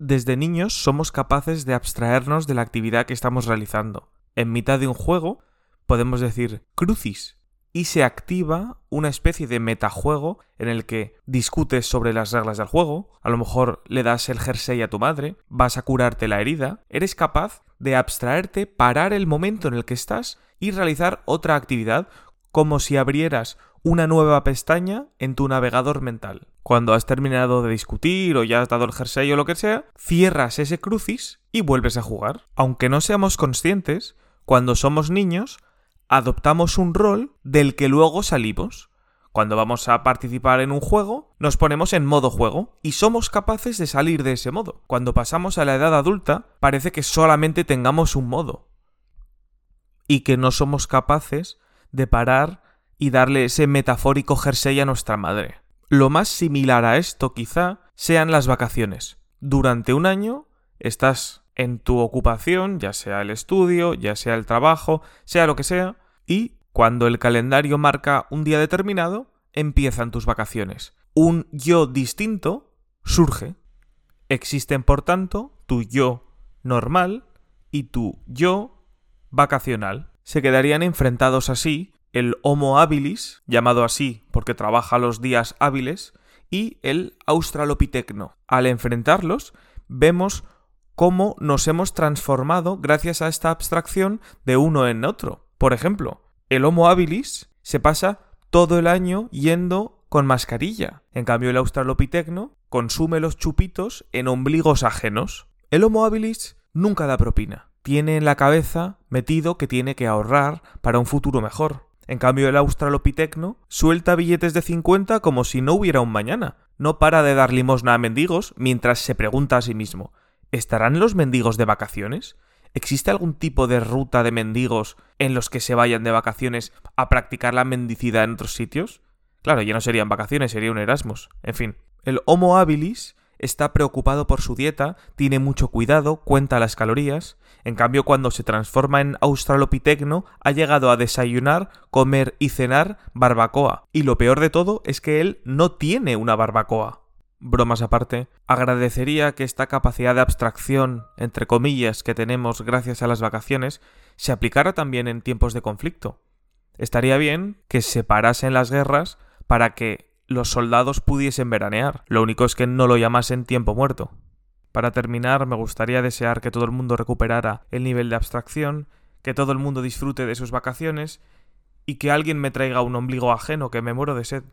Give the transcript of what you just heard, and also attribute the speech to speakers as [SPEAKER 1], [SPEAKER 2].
[SPEAKER 1] Desde niños somos capaces de abstraernos de la actividad que estamos realizando. En mitad de un juego podemos decir crucis y se activa una especie de metajuego en el que discutes sobre las reglas del juego, a lo mejor le das el jersey a tu madre, vas a curarte la herida, eres capaz de abstraerte, parar el momento en el que estás y realizar otra actividad como si abrieras una nueva pestaña en tu navegador mental. Cuando has terminado de discutir o ya has dado el jersey o lo que sea, cierras ese crucis y vuelves a jugar. Aunque no seamos conscientes, cuando somos niños, adoptamos un rol del que luego salimos. Cuando vamos a participar en un juego, nos ponemos en modo juego y somos capaces de salir de ese modo. Cuando pasamos a la edad adulta, parece que solamente tengamos un modo. Y que no somos capaces de parar y darle ese metafórico jersey a nuestra madre. Lo más similar a esto quizá sean las vacaciones. Durante un año estás en tu ocupación, ya sea el estudio, ya sea el trabajo, sea lo que sea, y cuando el calendario marca un día determinado, empiezan tus vacaciones. Un yo distinto surge. Existen, por tanto, tu yo normal y tu yo vacacional. Se quedarían enfrentados así el Homo habilis, llamado así porque trabaja los días hábiles, y el Australopithecno. Al enfrentarlos, vemos cómo nos hemos transformado gracias a esta abstracción de uno en otro. Por ejemplo, el Homo habilis se pasa todo el año yendo con mascarilla. En cambio, el Australopithecno consume los chupitos en ombligos ajenos. El Homo habilis nunca da propina. Tiene en la cabeza metido que tiene que ahorrar para un futuro mejor. En cambio, el australopitecno suelta billetes de 50 como si no hubiera un mañana. No para de dar limosna a mendigos mientras se pregunta a sí mismo, ¿estarán los mendigos de vacaciones? ¿Existe algún tipo de ruta de mendigos en los que se vayan de vacaciones a practicar la mendicidad en otros sitios? Claro, ya no serían vacaciones, sería un Erasmus. En fin, el Homo habilis está preocupado por su dieta, tiene mucho cuidado, cuenta las calorías. En cambio, cuando se transforma en australopitecno, ha llegado a desayunar, comer y cenar barbacoa. Y lo peor de todo es que él no tiene una barbacoa. Bromas aparte, agradecería que esta capacidad de abstracción, entre comillas, que tenemos gracias a las vacaciones, se aplicara también en tiempos de conflicto. Estaría bien que se parasen las guerras para que los soldados pudiesen veranear. Lo único es que no lo llamasen tiempo muerto. Para terminar, me gustaría desear que todo el mundo recuperara el nivel de abstracción, que todo el mundo disfrute de sus vacaciones y que alguien me traiga un ombligo ajeno que me muero de sed.